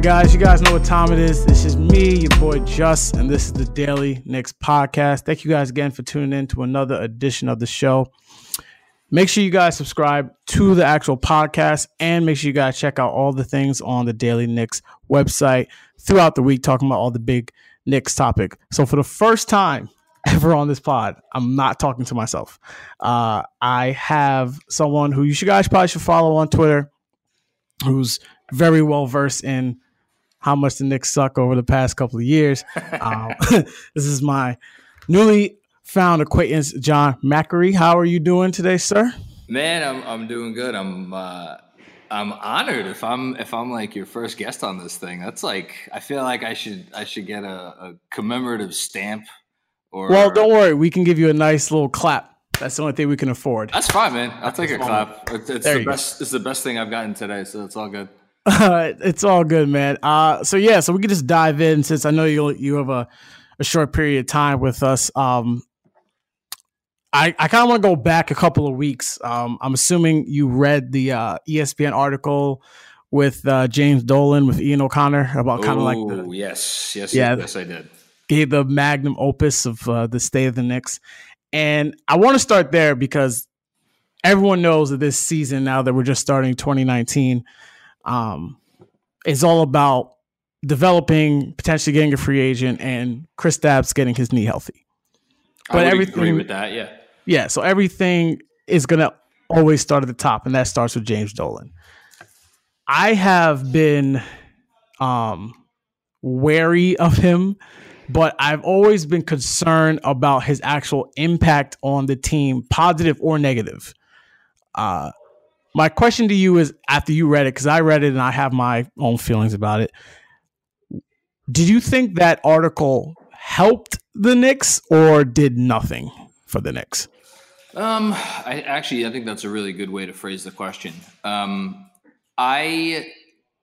right, guys, you guys know what time it is. This is me, your boy Just, and this is the Daily Knicks podcast. Thank you guys again for tuning in to another edition of the show. Make sure you guys subscribe to the actual podcast and make sure you guys check out all the things on the Daily Knicks website throughout the week, talking about all the big Knicks topic. So for the first time ever on this pod, I'm not talking to myself. Uh, I have someone who you guys probably should follow on Twitter, who's very well versed in how much the Knicks suck over the past couple of years. Um, this is my newly found acquaintance, John Macri. How are you doing today, sir? Man, I'm I'm doing good. I'm uh, I'm honored if I'm if I'm like your first guest on this thing. That's like I feel like I should I should get a, a commemorative stamp. Or well, don't worry, we can give you a nice little clap. That's the only thing we can afford. That's fine, man. I'll take a clap. It's, it's the best. Go. It's the best thing I've gotten today, so it's all good. Uh, it's all good, man. Uh, so yeah, so we can just dive in since I know you you have a, a short period of time with us. Um, I, I kind of want to go back a couple of weeks. Um, I'm assuming you read the uh, ESPN article with uh, James Dolan with Ian O'Connor about kind of like the yes, yes, yeah, yes, I did. Gave the magnum opus of uh, the state of the Knicks, and I want to start there because everyone knows that this season now that we're just starting 2019 um, is all about developing, potentially getting a free agent, and Kristaps getting his knee healthy. But everything agree with that, yeah. Yeah, so everything is gonna always start at the top, and that starts with James Dolan. I have been um wary of him, but I've always been concerned about his actual impact on the team, positive or negative. Uh my question to you is after you read it, because I read it and I have my own feelings about it. Did you think that article helped the Knicks or did nothing for the Knicks? Um, I actually I think that's a really good way to phrase the question. Um, I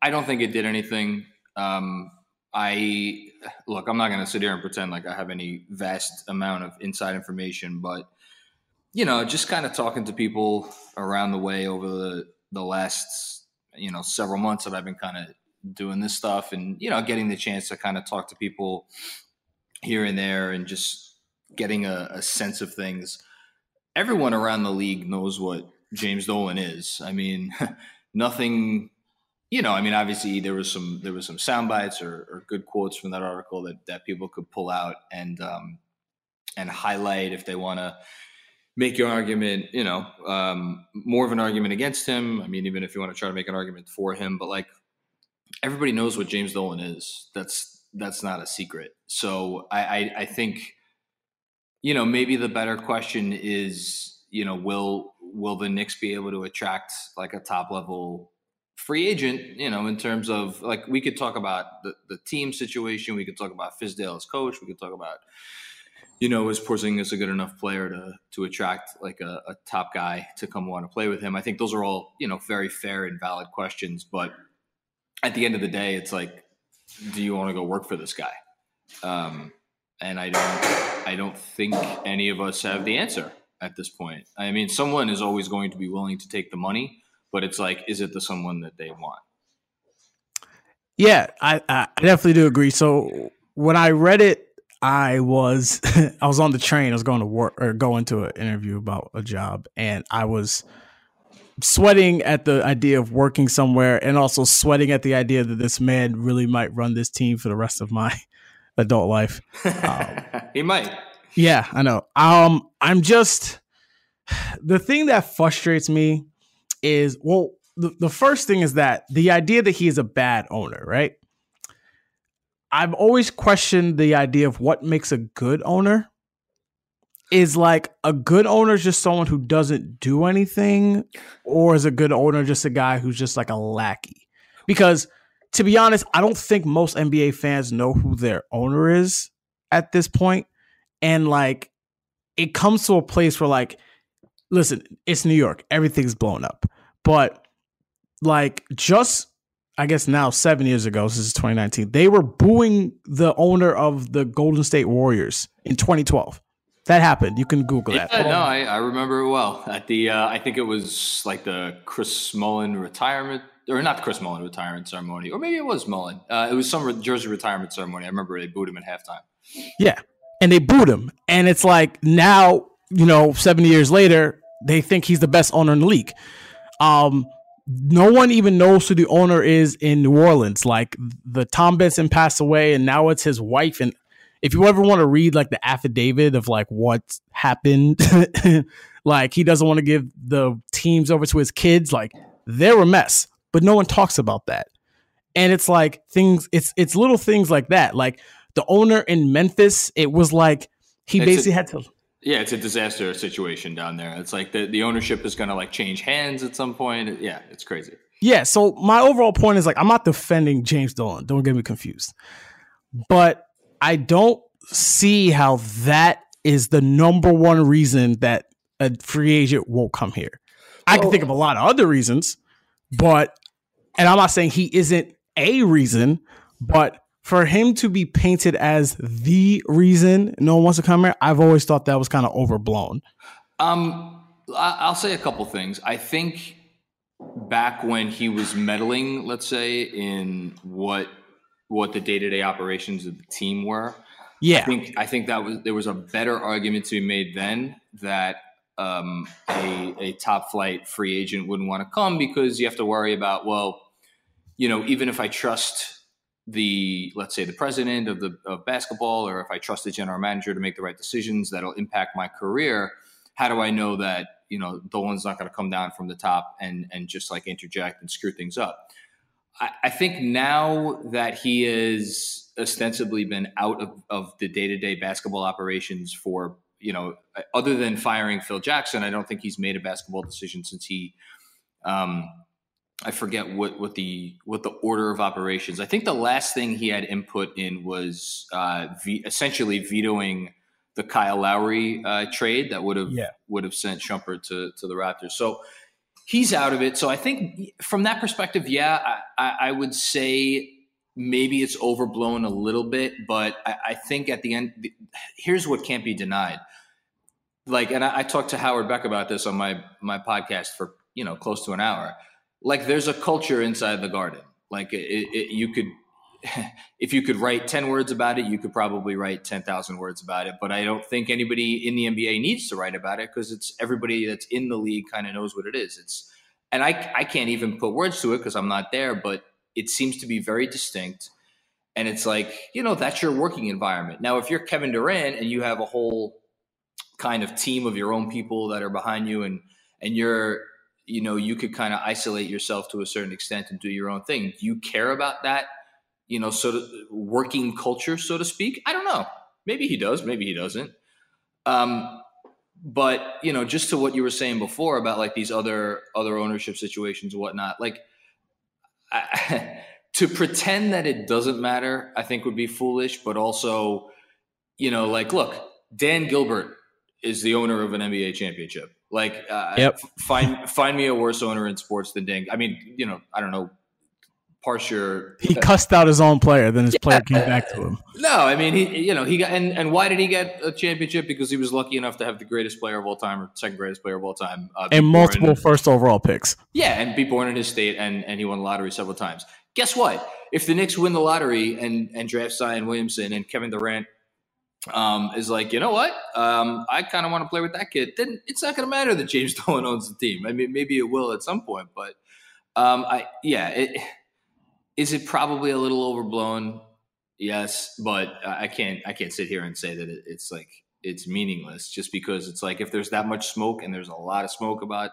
I don't think it did anything. Um, I look, I'm not going to sit here and pretend like I have any vast amount of inside information, but you know, just kind of talking to people around the way over the the last you know several months that I've been kind of doing this stuff, and you know, getting the chance to kind of talk to people here and there, and just getting a, a sense of things. Everyone around the league knows what James Dolan is. I mean, nothing you know, I mean, obviously there was some there was some sound bites or, or, good quotes from that article that that people could pull out and um, and highlight if they want to make your argument, you know, um, more of an argument against him. I mean, even if you want to try to make an argument for him, but like everybody knows what James Dolan is. That's that's not a secret. So I, I, I think, you know, maybe the better question is, you know, will will the Knicks be able to attract like a top level free agent, you know, in terms of like we could talk about the, the team situation, we could talk about Fizdale as coach, we could talk about you know, is Porzingis a good enough player to to attract like a, a, top guy to come want to play with him? I think those are all you know very fair and valid questions. But at the end of the day, it's like, do you want to go work for this guy? Um, and I don't I don't think any of us have the answer at this point. I mean, someone is always going to be willing to take the money, but it's like, is it the someone that they want? Yeah, I, I definitely do agree. So when I read it I was I was on the train. I was going to work or going to an interview about a job, and I was sweating at the idea of working somewhere, and also sweating at the idea that this man really might run this team for the rest of my adult life. Um, he might. Yeah, I know. Um, I'm just the thing that frustrates me is well, the, the first thing is that the idea that he is a bad owner, right? I've always questioned the idea of what makes a good owner. Is like a good owner just someone who doesn't do anything, or is a good owner just a guy who's just like a lackey? Because to be honest, I don't think most NBA fans know who their owner is at this point. And like it comes to a place where like, listen, it's New York, everything's blown up. But like just I guess now seven years ago, this is 2019, they were booing the owner of the Golden State Warriors in 2012. That happened. You can Google yeah, that. No, I, I, remember it well. At the, uh, I think it was like the Chris Mullin retirement or not the Chris Mullin retirement ceremony, or maybe it was Mullin. Uh, it was some Jersey retirement ceremony. I remember they booed him at halftime. Yeah, and they booed him, and it's like now you know, seven years later, they think he's the best owner in the league. Um, no one even knows who the owner is in New Orleans. Like the Tom Benson passed away, and now it's his wife. And if you ever want to read like the affidavit of like what happened, like he doesn't want to give the teams over to his kids. Like they're a mess, but no one talks about that. And it's like things. It's it's little things like that. Like the owner in Memphis, it was like he It's basically a- had to. Yeah, it's a disaster situation down there. It's like the, the ownership is going to like change hands at some point. Yeah, it's crazy. Yeah, so my overall point is like I'm not defending James Dolan. Don't get me confused. But I don't see how that is the number one reason that a free agent won't come here. I can think of a lot of other reasons, but and I'm not saying he isn't a reason, but for him to be painted as the reason no one wants to come here, I've always thought that was kind of overblown. Um, I- I'll say a couple things. I think back when he was meddling, let's say, in what what the day to day operations of the team were, Yeah. I think I think that was there was a better argument to be made then that um, a a top flight free agent wouldn't want to come because you have to worry about well, you know, even if I trust the let's say the president of the of basketball or if I trust the general manager to make the right decisions that'll impact my career, how do I know that you know Dolan's not going to come down from the top and and just like interject and screw things up? I, I think now that he has ostensibly been out of, of the day to day basketball operations for, you know, other than firing Phil Jackson, I don't think he's made a basketball decision since he, um, I forget what, what the what the order of operations. I think the last thing he had input in was uh, ve- essentially vetoing the Kyle Lowry uh, trade that would have Yeah. would have sent Shumpert to to the Raptors. So he's out of it. So I think from that perspective, yeah, I, I, I would say maybe it's overblown a little bit, but I, I think at the end, here's what can't be denied. Like, and I, I talked to Howard Beck about this on my my podcast for you know close to an hour. Like, there's a culture inside the Garden. Like, it, it, you could. If you could write 10 words about it, you could probably write 10,000 words about it. But I don't think anybody in the NBA needs to write about it because it's everybody that's in the league kind of knows what it is. It's, and I, I can't even put words to it because I'm not there, but it seems to be very distinct. And it's like, you know, that's your working environment. Now, if you're Kevin Durant and you have a whole kind of team of your own people that are behind you and, and you're, you know, you could kind of isolate yourself to a certain extent and do your own thing. Do you care about that? You know, sort of working culture, so to speak. I don't know. Maybe he does. Maybe he doesn't. Um, but you know, just to what you were saying before about like these other other ownership situations and whatnot, like I, to pretend that it doesn't matter, I think would be foolish. But also, you know, like look, Dan Gilbert is the owner of an NBA championship. Like, uh, Yep. find find me a worse owner in sports than Dan. I mean, you know, I don't know. Parse your He cussed out his own player, then his player came back to him. no, I mean he, you know, he got and, and why did he get a championship? Because he was lucky enough to have the greatest player of all time or second greatest player of all time, uh, be And born- multiple first overall picks. yeah, and be born in his state, and and he won the lottery several times. Guess what? If the Knicks win the lottery and and draft Zion Williamson and Kevin Durant um, is like, you know what? Um, I kind of want to play with that kid. Then it's not going to matter that James Dolan owns the team. I mean, maybe it will at some point, but um, I yeah, it, is it probably a little overblown? Yes, but I can't I can't sit here and say that it, it's like it's meaningless just because it's like if there's that much smoke and there's a lot of smoke about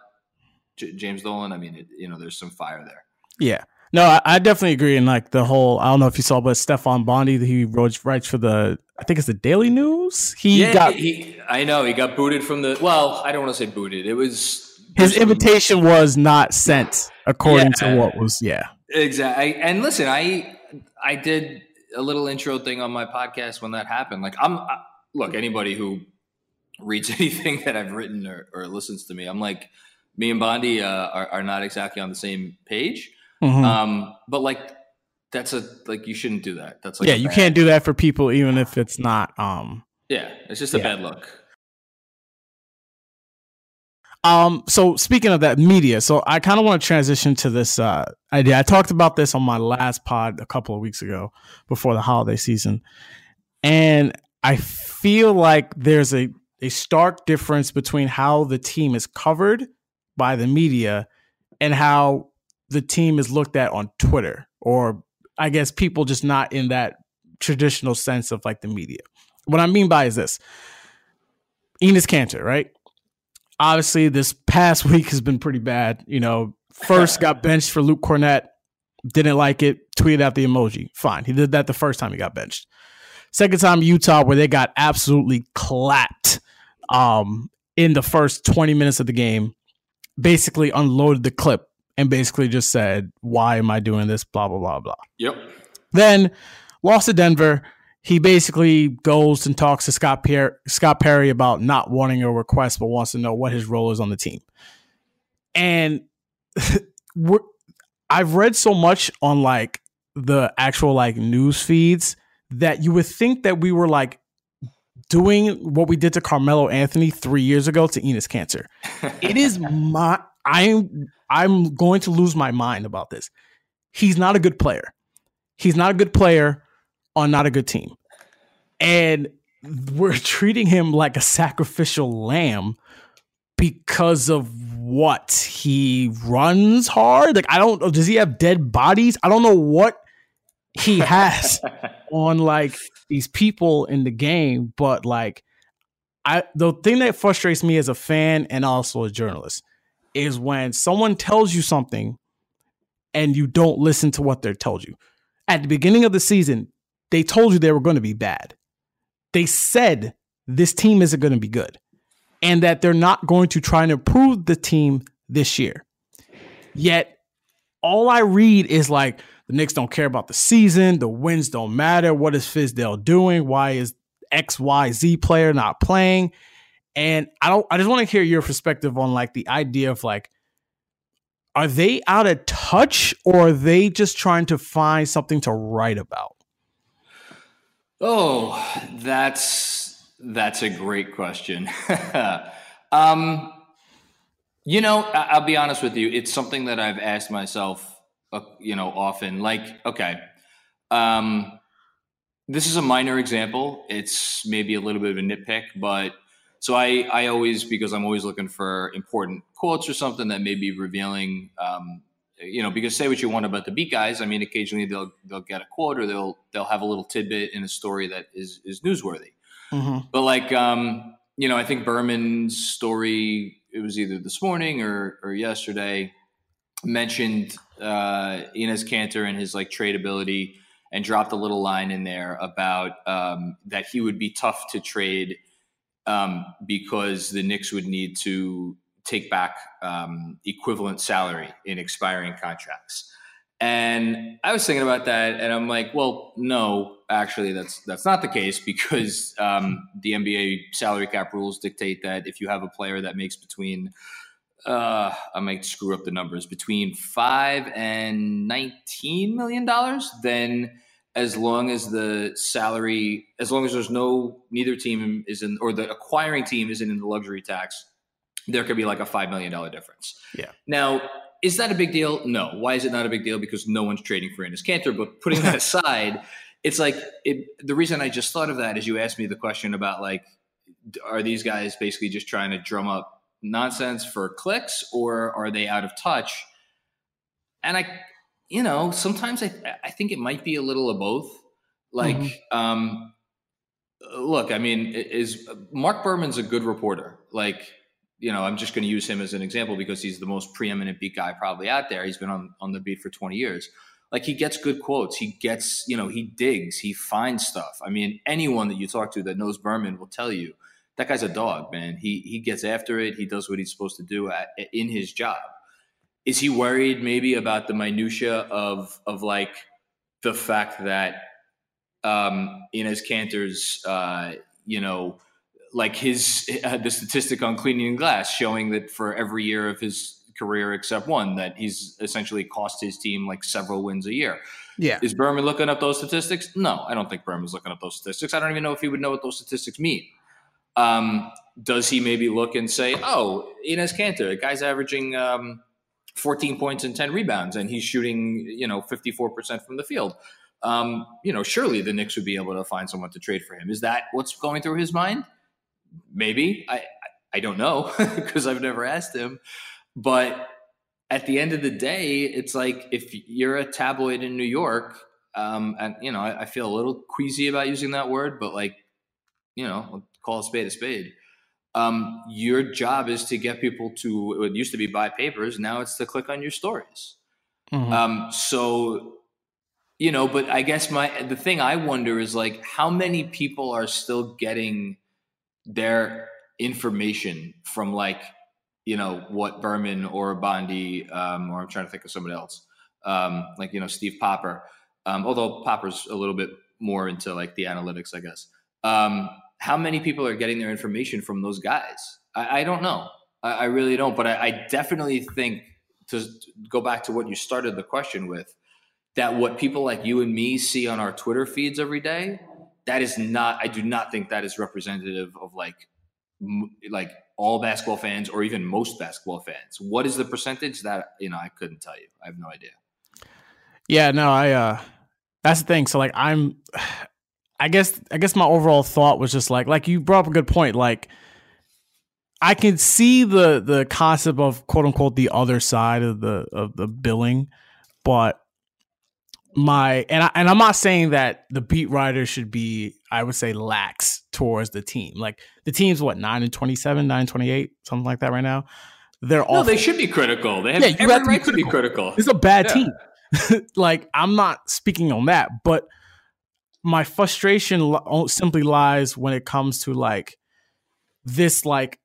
J- James Dolan, I mean, it, you know, there's some fire there. Yeah. No, I, I definitely agree. And like the whole, I don't know if you saw, but Stefan Bondy, he wrote, writes for the, I think it's the Daily News. He yeah, got he, I know he got booted from the. Well, I don't want to say booted. It was his invitation was not sent according Yeah. to what was, yeah. Exactly. And listen, I I did a little intro thing on my podcast when that happened. Like I'm I, look, anybody who reads anything that I've written or, or listens to me, I'm like me and Bondi uh, are, are not exactly on the same page. Mhm. Um, but like that's a like you shouldn't do that. That's like yeah, you bad- can't do that for people, even if it's not, um, Yeah, it's just a Yeah. bad look. Um, so speaking of that media, so I kind of want to transition to this uh, idea. I talked about this on my last pod a couple of weeks ago before the holiday season, and I feel like there's a a stark difference between how the team is covered by the media and how the team is looked at on Twitter, or I guess people just not in that traditional sense of like the media. What I mean by is this Enes Kanter, right? Obviously, this past week has been pretty bad. You know, first got benched for Luke Kornet, didn't like it, tweeted out the emoji. Fine. He did that the first time he got benched. Second time Utah, where they got absolutely clapped um, in the first 20 minutes of the game, basically unloaded the clip and basically just said, Why am I doing this? Blah, blah, blah, blah. Yep. Then lost to Denver. He basically goes and talks to Scott, Pierre, Scott Perry about not wanting a request, but wants to know what his role is on the team. And I've read so much on like the actual like news feeds that you would think that we were like doing what we did to Carmelo Anthony three years ago to Enes Kanter. it is my I'm I'm going to lose my mind about this. He's not a good player. He's not a good player on not a good team. And we're treating him like a sacrificial lamb because of what he runs hard. Like I don't does he have dead bodies? I don't know what he has on like these people in the game, but like I the thing that frustrates me as a fan and also a journalist is when someone tells you something and you don't listen to what they're told you. At the beginning of the season, they told you they were going to be bad. They said this team isn't going to be good and that they're not going to try and improve the team this year. Yet, all I read is like the Knicks don't care about the season, the wins don't matter. What is Fizdale doing? Why is XYZ player not playing? And I don't I just want to hear your perspective on like the idea of like are they out of touch or are they just trying to find something to write about? Oh, that's that's a great question. um, you know, I, will be honest with you. It's something that I've asked myself, uh, you know, often. Like, okay, um, this is a minor example. It's maybe a little bit of a nitpick, but so I, I always because I'm always looking for important quotes or something that may be revealing um, you know, because say what you want about the beat guys. I mean, occasionally they'll they'll get a quote or they'll they'll have a little tidbit in a story that is is newsworthy. Mm-hmm. But like, um, you know, I think Berman's story it was either this morning or or yesterday mentioned uh, Enes Kanter and his like trade ability and dropped a little line in there about um, that he would be tough to trade um, because the Knicks would need to take back um, equivalent salary in expiring contracts. And I was thinking about that, and I'm like, well, no, actually, that's that's not the case because um, the NBA salary cap rules dictate that if you have a player that makes between uh, I might screw up the numbers between five and nineteen million dollars, then as long as the salary, as long as there's no neither team is in or the acquiring team isn't in the luxury tax, there could be like a $5 million difference. Yeah. Now, is that a big deal? No. Why is it not a big deal? Because no one's trading for Enes Kanter. But putting that aside, it's like it, the reason I just thought of that is you asked me the question about like, are these guys basically just trying to drum up nonsense for clicks or are they out of touch? And I, you know, sometimes I, I think it might be a little of both. Like, mm-hmm. um, look, I mean, is Marc Berman's a good reporter? Like, you know, I'm just going to use him as an example because he's the most preeminent beat guy probably out there. He's been on, on the beat for 20 years. Like he gets good quotes. He gets, you know, he digs, he finds stuff. I mean, anyone that you talk to that knows Berman will tell you that guy's a dog, man. He he gets after it. He does what he's supposed to do at, in his job. Is he worried maybe about the minutia of of like the fact that um, Kanter's, uh, you know, like his uh, the statistic on cleaning glass showing that for every year of his career except one that he's essentially cost his team like several wins a year. Yeah. Is Berman looking up those statistics? No, I don't think Berman's looking up those statistics. I don't even know if he would know what those statistics mean. Um, does he maybe look and say, "Oh, Enes Kanter, a guy's averaging um, 14 points and 10 rebounds, and he's shooting, you know, 54 percent from the field." Um, you know, surely the Knicks would be able to find someone to trade for him. Is that what's going through his mind? Maybe I I don't know because I've never asked him, but at the end of the day, it's like if you're a tabloid in New York, um, and you know, I, I, feel a little queasy about using that word, but like, you know, call a spade a spade. Um, your job is to get people to. It used to be buy papers. Now it's to click on your stories. Mm-hmm. Um, so, you know, but I guess my the thing I wonder is like how many people are still getting their information from like you know what Berman or Bondy um, or I'm trying to think of somebody else um, like you know Steve Popper um, although Popper's a little bit more into like the analytics I guess um, how many people are getting their information from those guys I, I don't know I, I, really don't but I, I definitely think to go back to what you started the question with that what people like you and me see on our Twitter feeds every day that is not I do not think that is representative of like like all basketball fans or even most basketball fans. What is the percentage that you know? I couldn't tell you. I have no idea. Yeah, no, I. uh That's the thing. So like, I'm. I guess. I guess my overall thought was just like, like you brought up a good point. Like, I can see the the concept of quote unquote the other side of the of the billing, but my and I, and I'm not saying that the beat writer should be I would say lax towards the team. Like the team's what nine and 27, 9 and 28, something like that right now. They're all no, they should be critical. They have yeah, you have right be to, be critical. It's a bad yeah. team. like I'm not speaking on that, but my frustration simply lies when it comes to like this like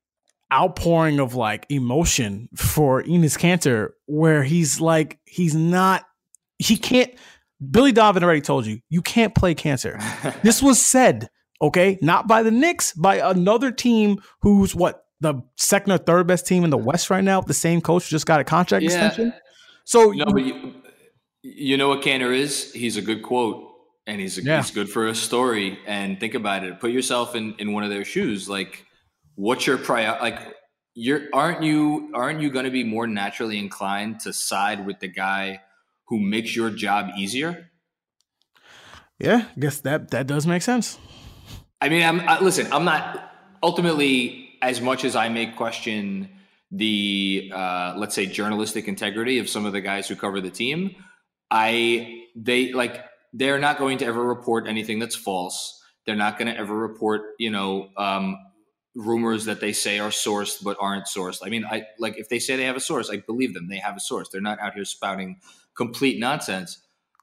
outpouring of like emotion for Enes Kanter, where he's like he's not he can't Billy Donovan already told you you can't play Kanter. this was said, okay, not by the Knicks, by another team who's what the second or third best team in the West right now. The same coach just got a contract yeah. extension. So no, but you, you know what Kanter is? He's a good quote, and he's a, yeah. he's good for a story. And think about it. Put yourself in in one of their shoes. Like, what's your prior? Like, you're aren't you aren't you going to be more naturally inclined to side with the guy? who makes your job easier? Yeah, I guess that that does make sense. I mean, I'm I, listen. I'm not ultimately as much as I may question the uh, let's say journalistic integrity of some of the guys who cover the team. I they like they're not going to ever report anything that's false. They're not going to ever report, you know, um, rumors that they say are sourced but aren't sourced. I mean, I like if they say they have a source, I believe them. They have a source. They're not out here spouting complete nonsense.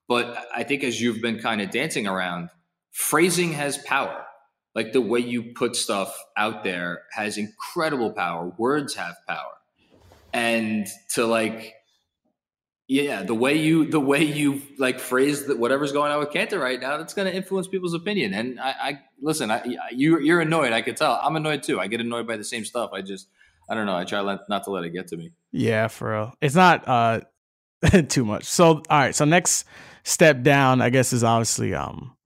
But I think as you've been kind of dancing around, phrasing has power. Like the way you put stuff out there has incredible power. Words have power. And to like, yeah, the way you the way you like phrase that whatever's going on with Kanter right now, that's going to influence people's opinion. And I, I listen, I, you you're annoyed. I could tell. I'm annoyed too. I get annoyed by the same stuff. I just I don't know. I try not to let it get to me. Yeah, for real. It's not. uh too much. So all right, so next step down, I guess, is obviously um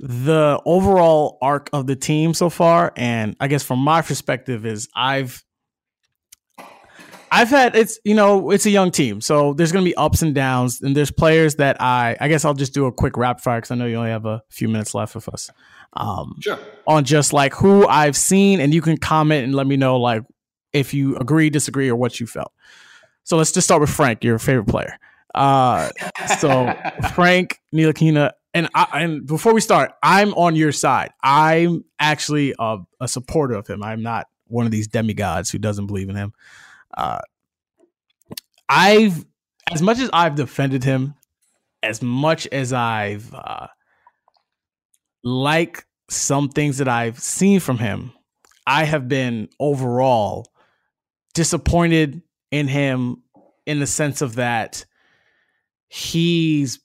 the overall arc of the team so far. And I guess from my perspective is I've I've had it's you know it's a young team, so there's going to be ups and downs, and there's players that I I guess I'll just do a quick rap fire because I know you only have a few minutes left with us. Um, sure. On just like who I've seen, and you can comment and let me know like if you agree, disagree, or what you felt. So let's just start with Frank, your favorite player. Uh, so Frank Ntilikina, and I, and before we start, I'm on your side. I'm actually a, a, supporter of him. I'm not one of these demigods who doesn't believe in him. Uh, I've as much as I've defended him, as much as I've uh, like some things that I've seen from him, I have been overall disappointed in him in the sense of that he's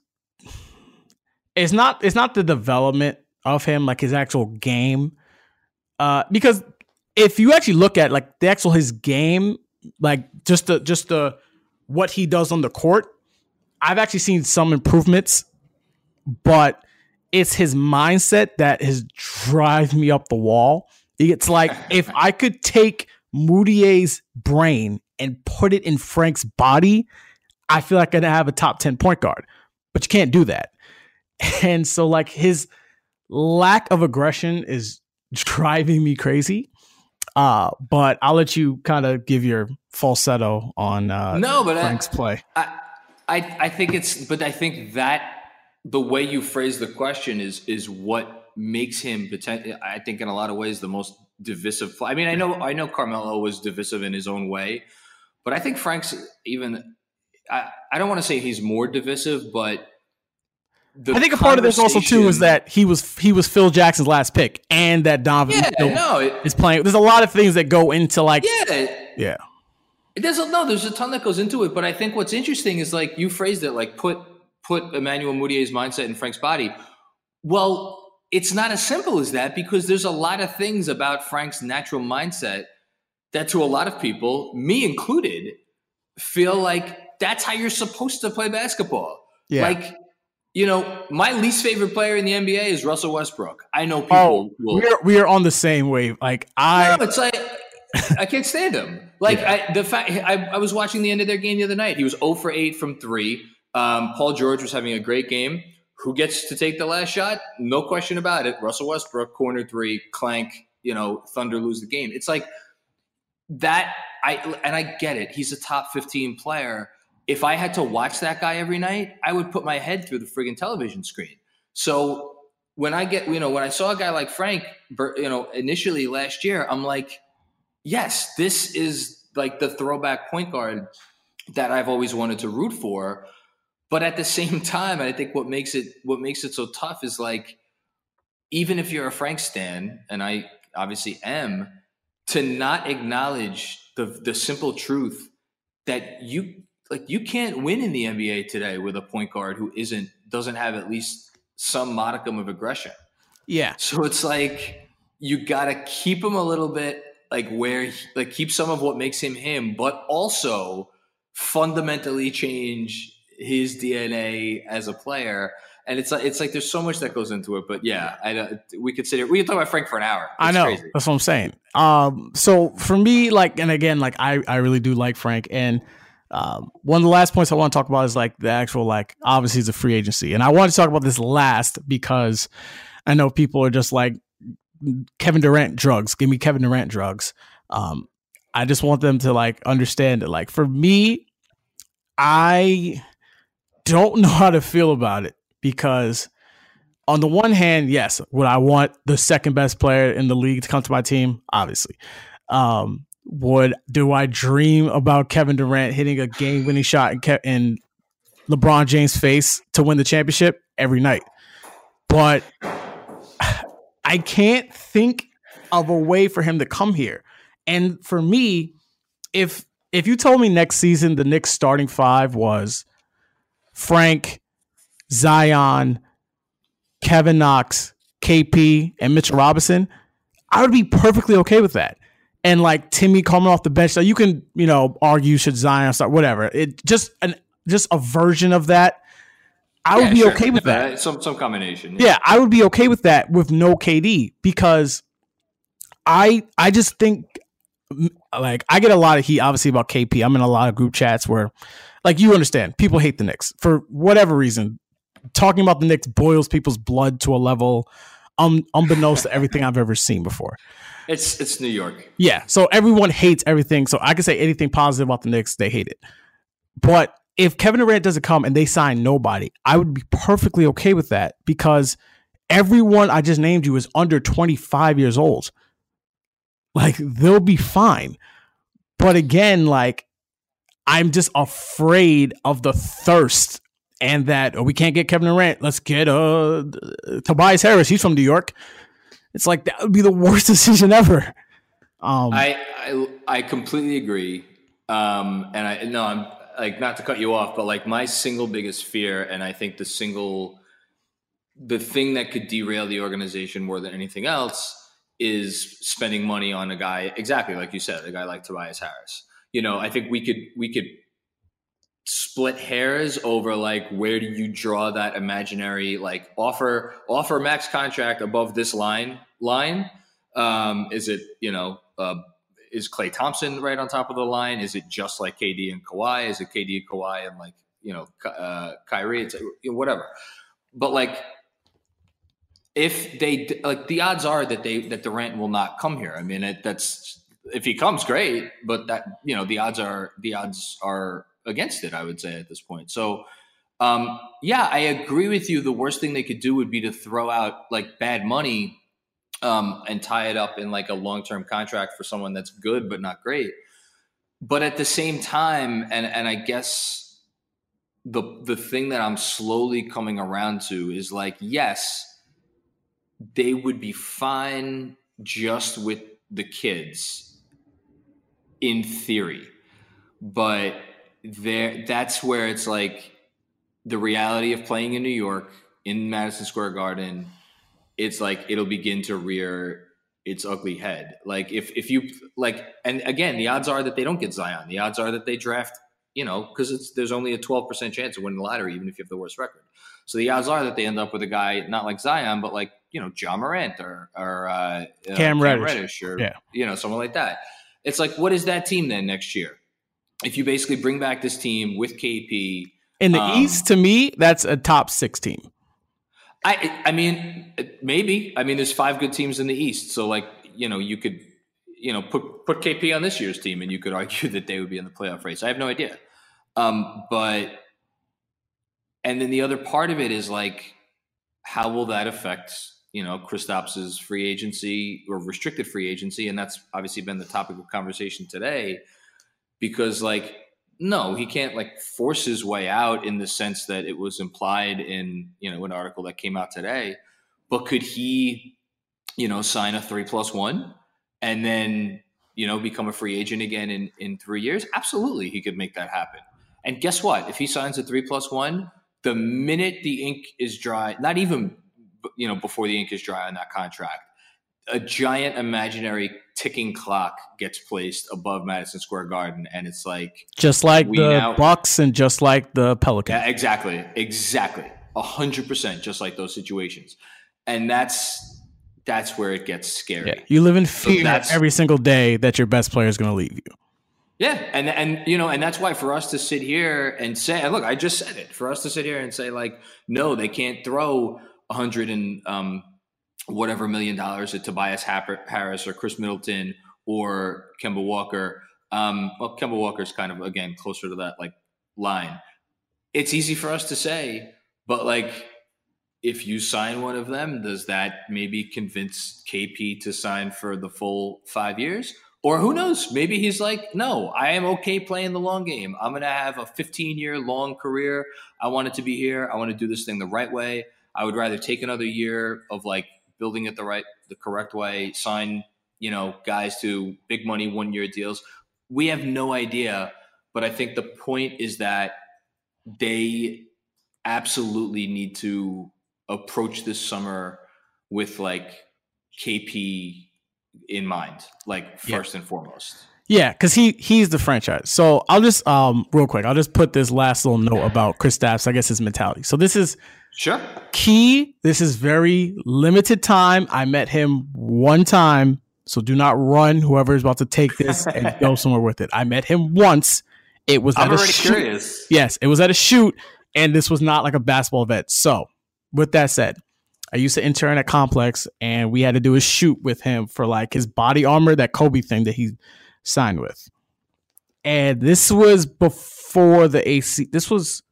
it's not it's not the development of him like his actual game uh because if you actually look at like the actual his game like just the just the what he does on the court i've actually seen some improvements but it's his mindset that has drive me up the wall It's like if I could take Mudiay's brain and put it in Frank's body, I feel like I'd have a top 10 point guard. But you can't do that. And so like his lack of aggression is driving me crazy. Uh, but I'll let you kind of give your falsetto on uh, no, but Frank's I, play. I, I, I think it's, but I think that the way you phrase the question is is what makes him potential. I think in a lot of ways the most divisive. I mean, I know I know Carmelo was divisive in his own way, but I think Frank's even. I, I don't want to say he's more divisive, but I think a part of this also too is that he was he was Phil Jackson's last pick, and that Donovan yeah, no, it, is playing. There's a lot of things that go into like yeah, yeah. There's a, no, there's a ton that goes into it, but I think what's interesting is like you phrased it like put put Emmanuel Mudiay's mindset in Frank's body. Well, it's not as simple as that because there's a lot of things about Frank's natural mindset that to a lot of people, me included, feel like that's how you're supposed to play basketball. Yeah. Like you know, my least favorite player in the NBA is Russell Westbrook. I know people. Oh, will, we are we are on the same wave. Like I, no, it's like I can't stand him. Like yeah. I, the fact I, I, was watching the end of their game the other night. He was 0 for 8 from three. Um, Paul George was having a great game. Who gets to take the last shot? No question about it. Russell Westbrook, corner three, clank. You know, Thunder lose the game. It's like that. I and I get it. He's a top 15 player if I had to watch that guy every night, I would put my head through the friggin' television screen. So when I get, you know, when I saw a guy like Frank, you know, initially last year, I'm like, yes, this is like the throwback point guard that I've always wanted to root for. But at the same time, I think what makes it what makes it so tough is like, even if you're a Frank stan, and I obviously am, to not acknowledge the the simple truth that you like you can't win in the NBA today with a point guard who isn't doesn't have at least some modicum of aggression. Yeah. So it's like you got to keep him a little bit like where he, like keep some of what makes him him, but also fundamentally change his DNA as a player. And it's like it's like there's so much that goes into it, but yeah, I we could sit here. We could talk about Frank for an hour. It's I know crazy. that's what I'm saying. Um, so for me, like, and again, like I I really do like Frank, and um, one of the last points I want to talk about is like the actual like obviously it's a free agency, and I want to talk about this last because I know people are just like Kevin Durant drugs. Give me Kevin Durant drugs. Um, I just want them to like understand it. Like for me, I don't know how to feel about it because on the one hand, yes, would I want the second best player in the league to come to my team? Obviously. Um, would do I dream about Kevin Durant hitting a game winning shot in, Ke- in LeBron James' face to win the championship every night? But I can't think of a way for him to come here. And for me, if if you told me next season the Knicks starting five was Frank, Zion, Kevin Knox, KP, and Mitchell Robinson, I would be perfectly okay with that and like Timmy coming off the bench. So you can, you know, argue should Zion start, whatever. It just an just a version of that. I would yeah, be sure. okay with that. Some some combination. Yeah. yeah, I would be okay with that with no KD because I I just think like I get a lot of heat obviously about KP. I'm in a lot of group chats where like you understand people hate the Knicks for whatever reason. Talking about the Knicks boils people's blood to a level um, unbeknownst to everything I've ever seen before. It's it's New York. Yeah. So everyone hates everything. So I can say anything positive about the Knicks, they hate it. But if Kevin Durant doesn't come and they sign nobody, I would be perfectly okay with that because everyone I just named you is under 25 years old. Like they'll be fine. But again, like I'm just afraid of the thirst and that oh, we can't get Kevin Durant. Let's get uh Tobias Harris. He's from New York. It's like that would be the worst decision ever. Um, I, I I completely agree. Um, and I no, I'm like not to cut you off, but like my single biggest fear, and I think the single the thing that could derail the organization more than anything else is spending money on a guy exactly like you said, a guy like Tobias Harris. You know, I think we could we could split hairs over like where do you draw that imaginary like offer offer max contract above this line line Um, is it you know uh, is Klay Thompson right on top of the line? Is it just like KD and Kawhi? Is it KD and Kawhi and like you know uh, Kyrie? It's whatever. But like if they like the odds are that they that Durant will not come here. I mean, it, that's if he comes, great. But that you know the odds are the odds are against it. I would say at this point. So. Um, yeah, I agree with you. The worst thing they could do would be to throw out like bad money um, and tie it up in like a long term contract for someone that's good but not great. But at the same time, and and I guess the the thing that I'm slowly coming around to is like, yes, they would be fine just with the kids in theory, but there that's where it's like the reality of playing in New York in Madison Square Garden it's like it'll begin to rear its ugly head. Like if if you like, and again, the odds are that they don't get Zion. The odds are that they draft, you know, because it's there's only a 12 percent chance of winning the lottery, even if you have the worst record. So the odds are that they end up with a guy not like Zion, but like you know Ja Morant or or uh, uh Cam, Cam Reddish. Reddish or yeah. you know someone like that. It's like what is that team then next year? If you basically bring back this team with KP in the um, East, to me, that's a top six team. I I mean maybe I mean there's five good teams in the East, so like you know you could you know put put KP on this year's team, and you could argue that they would be in the playoff race. I have no idea, um, but and then the other part of it is like how will that affect you know Kristaps's free agency or restricted free agency, and that's obviously been the topic of conversation today because like no, he can't like force his way out in the sense that it was implied in you know an article that came out today. But could he, you know, sign a three plus one and then you know become a free agent again in in three years? Absolutely, he could make that happen. And guess what? If he signs a three plus one, the minute the ink is dry, not even you know before the ink is dry on that contract, a giant imaginary ticking clock gets placed above Madison Square Garden, and it's like just like the now, Bucks and just like the Pelicans. Yeah, exactly, exactly, a hundred percent, just like those situations, and that's that's where it gets scary. Yeah, you live in fear so every single day that your best player is going to leave you. Yeah, and and you know, and that's why for us to sit here and say, look, I just said it. For us to sit here and say, like, no, they can't throw a hundred and um, whatever million dollars at Tobias Harris or Khris Middleton or Kemba Walker. Um, well, Kemba Walker is kind of again closer to that like line. It's easy for us to say, but like if you sign one of them, does that maybe convince KP to sign for the full five years? Or who knows? Maybe he's like, no, I am okay playing the long game. I'm going to have a 15 year long career. I want it to be here. I want to do this thing the right way. I would rather take another year of like building it the right, the correct way, sign, you know, guys to big money one year deals. We have no idea. But I think the point is that they absolutely need to approach this summer with like KP in mind, like first yeah. and foremost. Yeah, because he he's the franchise. So I'll just um real quick, I'll just put this last little note about Chris Kristaps. I guess his mentality. So this is Sure. Key, this is very limited time. I met him one time, so do not run whoever is about to take this and go somewhere with it. I met him once. It was I'm at already a shoot. curious. Yes, it was at a shoot, and this was not like a basketball event. So, with that said, I used to intern at Complex, and we had to do a shoot with him for like his body armor, that Kobe thing that he signed with. And this was before the AC. This was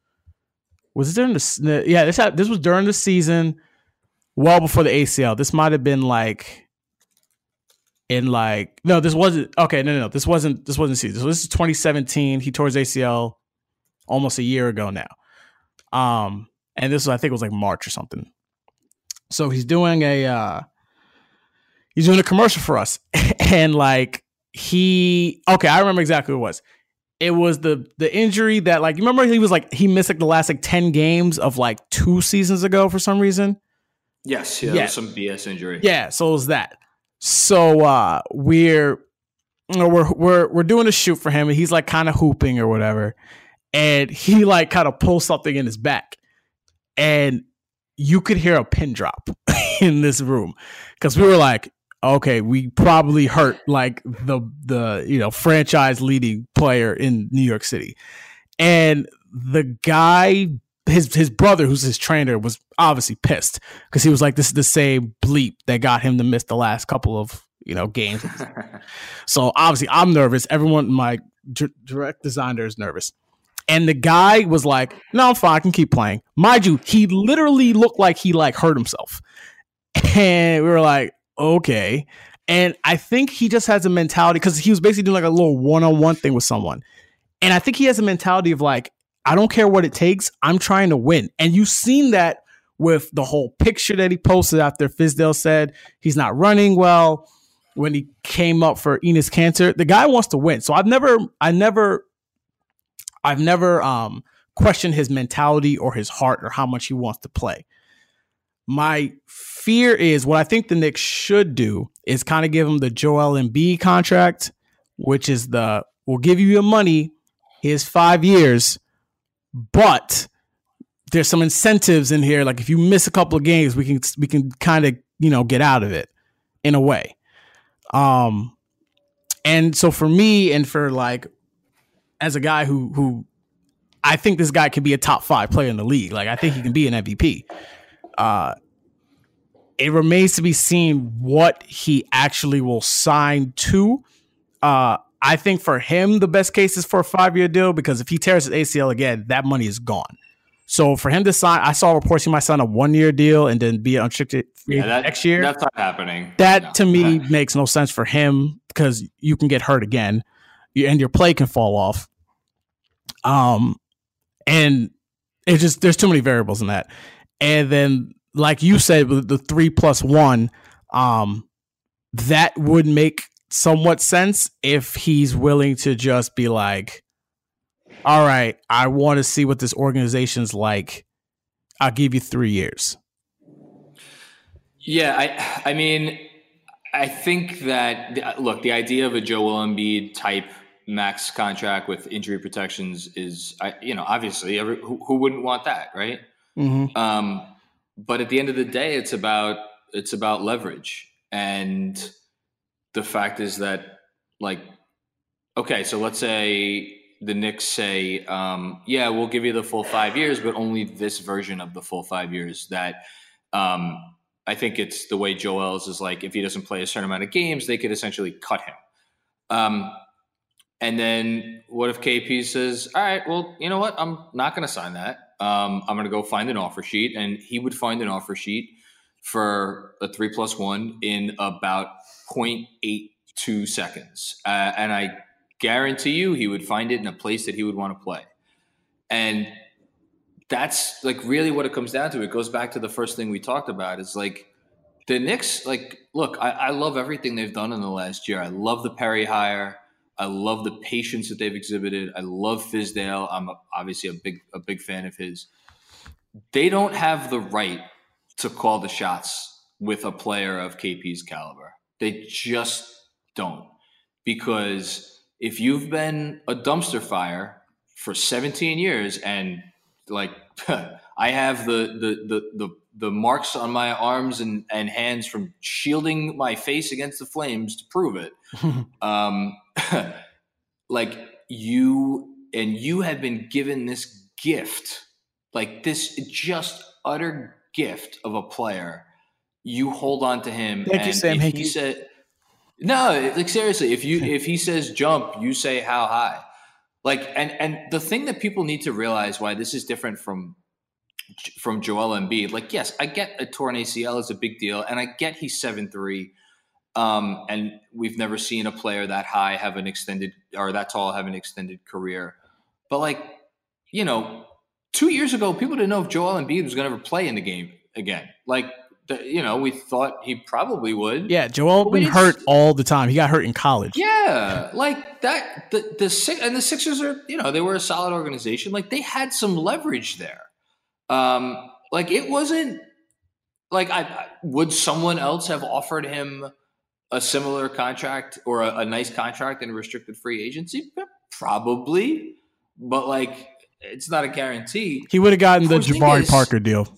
was it during the yeah this this was during the season, well before the ACL. This might have been like in like no, this wasn't okay. No, no, no, this wasn't this wasn't season. So this is 2017. He tore his ACL almost a year ago now. Um, and this was I think it was like March or something. So he's doing a uh he's doing a commercial for us, and like he okay, I remember exactly what it was it was the the injury that like you remember he was like he missed like the last like 10 games of like two seasons ago for some reason? Yes yeah, yeah. some bs injury. Yeah so it was that. So uh we're you know, we're we're we're doing a shoot for him and he's like kind of hooping or whatever. And he like kind of pulls something in his back. And you could hear a pin drop in this room. Because we were like okay, we probably hurt like the the you know franchise leading player in New York City, and the guy. His his brother, who's his trainer, was obviously pissed because he was like, "This is the same bleep that got him to miss the last couple of you know games." so obviously, I'm nervous. Everyone, my d- direct designer is nervous. And the guy was like, "No, I'm fine. I can keep playing." Mind you, he literally looked like he like hurt himself, and we were like, "Okay." And I think he just has a mentality because he was basically doing like a little one-on-one thing with someone, and I think he has a mentality of like, "I don't care what it takes. I'm trying to win." And you've seen that with the whole picture that he posted after Fizdale said he's not running well when he came up for Enes Kanter. The guy wants to win. So I've never, I never I've never um, questioned his mentality or his heart or how much he wants to play. My fear is what I think the Knicks should do is kind of give him the Joel Embiid contract, which is the we'll give you your money, here's five years, but there's some incentives in here. Like if you miss a couple of games, we can we can kind of you know get out of it in a way. Um, and so for me and for like as a guy who who I think this guy could be a top five player in the league. Like I think he can be an MVP. Uh, it remains to be seen what he actually will sign to. Uh, I think for him, the best case is for a five year deal because if he tears his ACL again, that money is gone. So for him to sign, I saw reports he might sign a one year deal and then be unrestricted yeah, that, next year. That's not happening. That no. to me makes no sense for him because you can get hurt again and your play can fall off. Um, and it just there's too many variables in that. And then, like you said, with the three plus one, um, that would make somewhat sense if he's willing to just be like, all right, I want to see what this organization's like. I'll give you three years. Yeah, I I mean, I think that look, the idea of a Joel Embiid type max contract with injury protections is, you know, obviously every, who, who wouldn't want that, right? Mm-hmm. Um, but at the end of the day, it's about it's about leverage, and the fact is that, like, okay, so let's say the Knicks say, um, yeah, we'll give you the full five years, but only this version of the full five years. That um, I think it's the way Joel's is like, if he doesn't play a certain amount of games, they could essentially cut him. Um, and then what if KP says, all right, well, you know what? I'm not going to sign that. Um, I'm going to go find an offer sheet. And he would find an offer sheet for a three plus one in about 0.82 seconds. Uh, and I guarantee you he would find it in a place that he would want to play. And that's like really what it comes down to. It goes back to the first thing we talked about is like the Knicks, like, look, I, I love everything they've done in the last year. I love the Perry hire. I love the patience that they've exhibited. I love Fizdale. I'm obviously a big a big fan of his. They don't have the right to call the shots with a player of KP's caliber. They just don't. Because if you've been a dumpster fire for 17 years and like I have the the the the, the marks on my arms and, and hands from shielding my face against the flames to prove it. um, like you and you have been given this gift, like this just utter gift of a player. You hold on to him. Thank you, Sam. He said, "No, like seriously, if you if he says jump, you say how high." Like, and and the thing that people need to realize why this is different from from Joel Embiid. Like, yes, I get a torn ACL is a big deal, and I get he's seven three. Um, and we've never seen a player that high have an extended or that tall have an extended career. But like, you know, two years ago, people didn't know if Joel Embiid was going to ever play in the game again. Like, the, you know, we thought he probably would. Yeah, Joel been hurt all the time. He got hurt in college. Yeah, like that. The the and the Sixers are, you know, they were a solid organization. Like they had some leverage there. Um, like it wasn't like I would someone else have offered him a similar contract or a, a nice contract in a restricted free agency? Probably, but like it's not a guarantee. He would have gotten the Jabari Parker deal.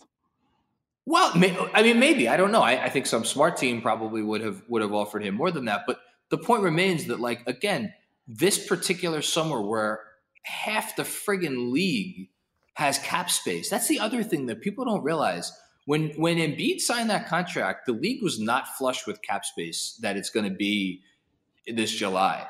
Well, I mean, maybe I don't know. I, I, think some smart team probably would have would have offered him more than that. But the point remains that, like, again, this particular summer where half the friggin' league has cap space. That's the other thing that people don't realize. When when Embiid signed that contract, the league was not flush with cap space that it's going to be this July.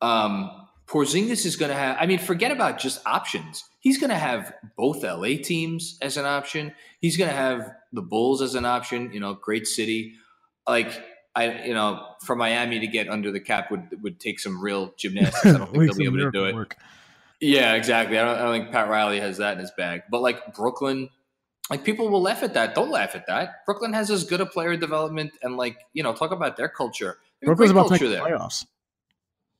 Um, Porzingis is going to have. I mean, forget about just options. He's going to have both LA teams as an option. He's going to have the Bulls as an option. You know, great city. Like I, you know, for Miami to get under the cap would would take some real gymnastics. I don't think they'll be able to do it. Work. Yeah, exactly. I don't, I don't think Pat Riley has that in his bag. But like Brooklyn, like people will laugh at that. Don't laugh at that. Brooklyn has as good a player development and like you know talk about their culture. Brooklyn's about culture to make the playoffs.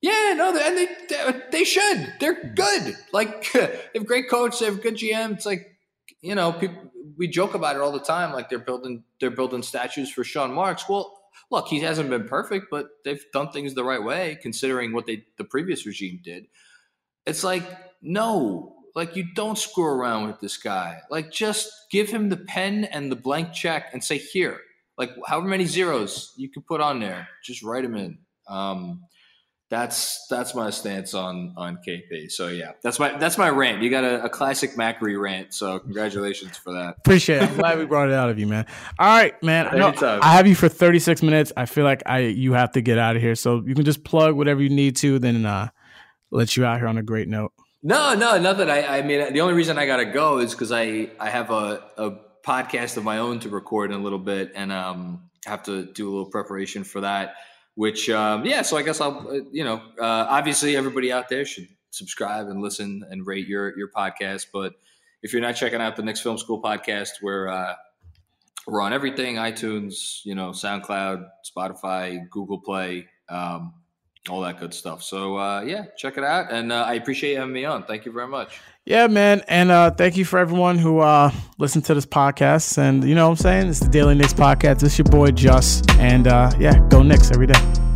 Yeah, no, and they they should. They're good. Like they have great coach. They have good GM. It's like you know people we joke about it all the time. Like they're building they're building statues for Sean Marks. Well, look, he hasn't been perfect, but they've done things the right way considering what they the previous regime did. It's like, no, like you don't screw around with this guy. Like just give him the pen and the blank check and say here. Like however many zeros you can put on there, just write them in. Um, that's that's my stance on on KP. So yeah, that's my that's my rant. You got a, a classic Macri rant. So congratulations for that. Appreciate it. I'm glad we brought it out of you, man. All right, man. I, know, I have you for 36 minutes. I feel like I you have to get out of here, so you can just plug whatever you need to. Then uh, let you out here on a great note. No, no, nothing. I, I mean, the only reason I got to go is because I, I have a, a podcast of my own to record in a little bit and um, have to do a little preparation for that. Which, um, yeah, so I guess I'll, uh, you know, uh, obviously everybody out there should subscribe and listen and rate your your podcast. But if you're not checking out the Knicks Film School podcast, we're uh, we're on everything: iTunes, you know, SoundCloud, Spotify, Google Play. Um, all that good stuff. So uh, yeah, check it out, and uh, I appreciate you having me on. Thank you very much. Yeah, man, and uh, thank you for everyone who uh, listened to this podcast. And you know what I'm saying? It's the Daily Knicks podcast. This is your boy Just, and uh, yeah, go Knicks every day.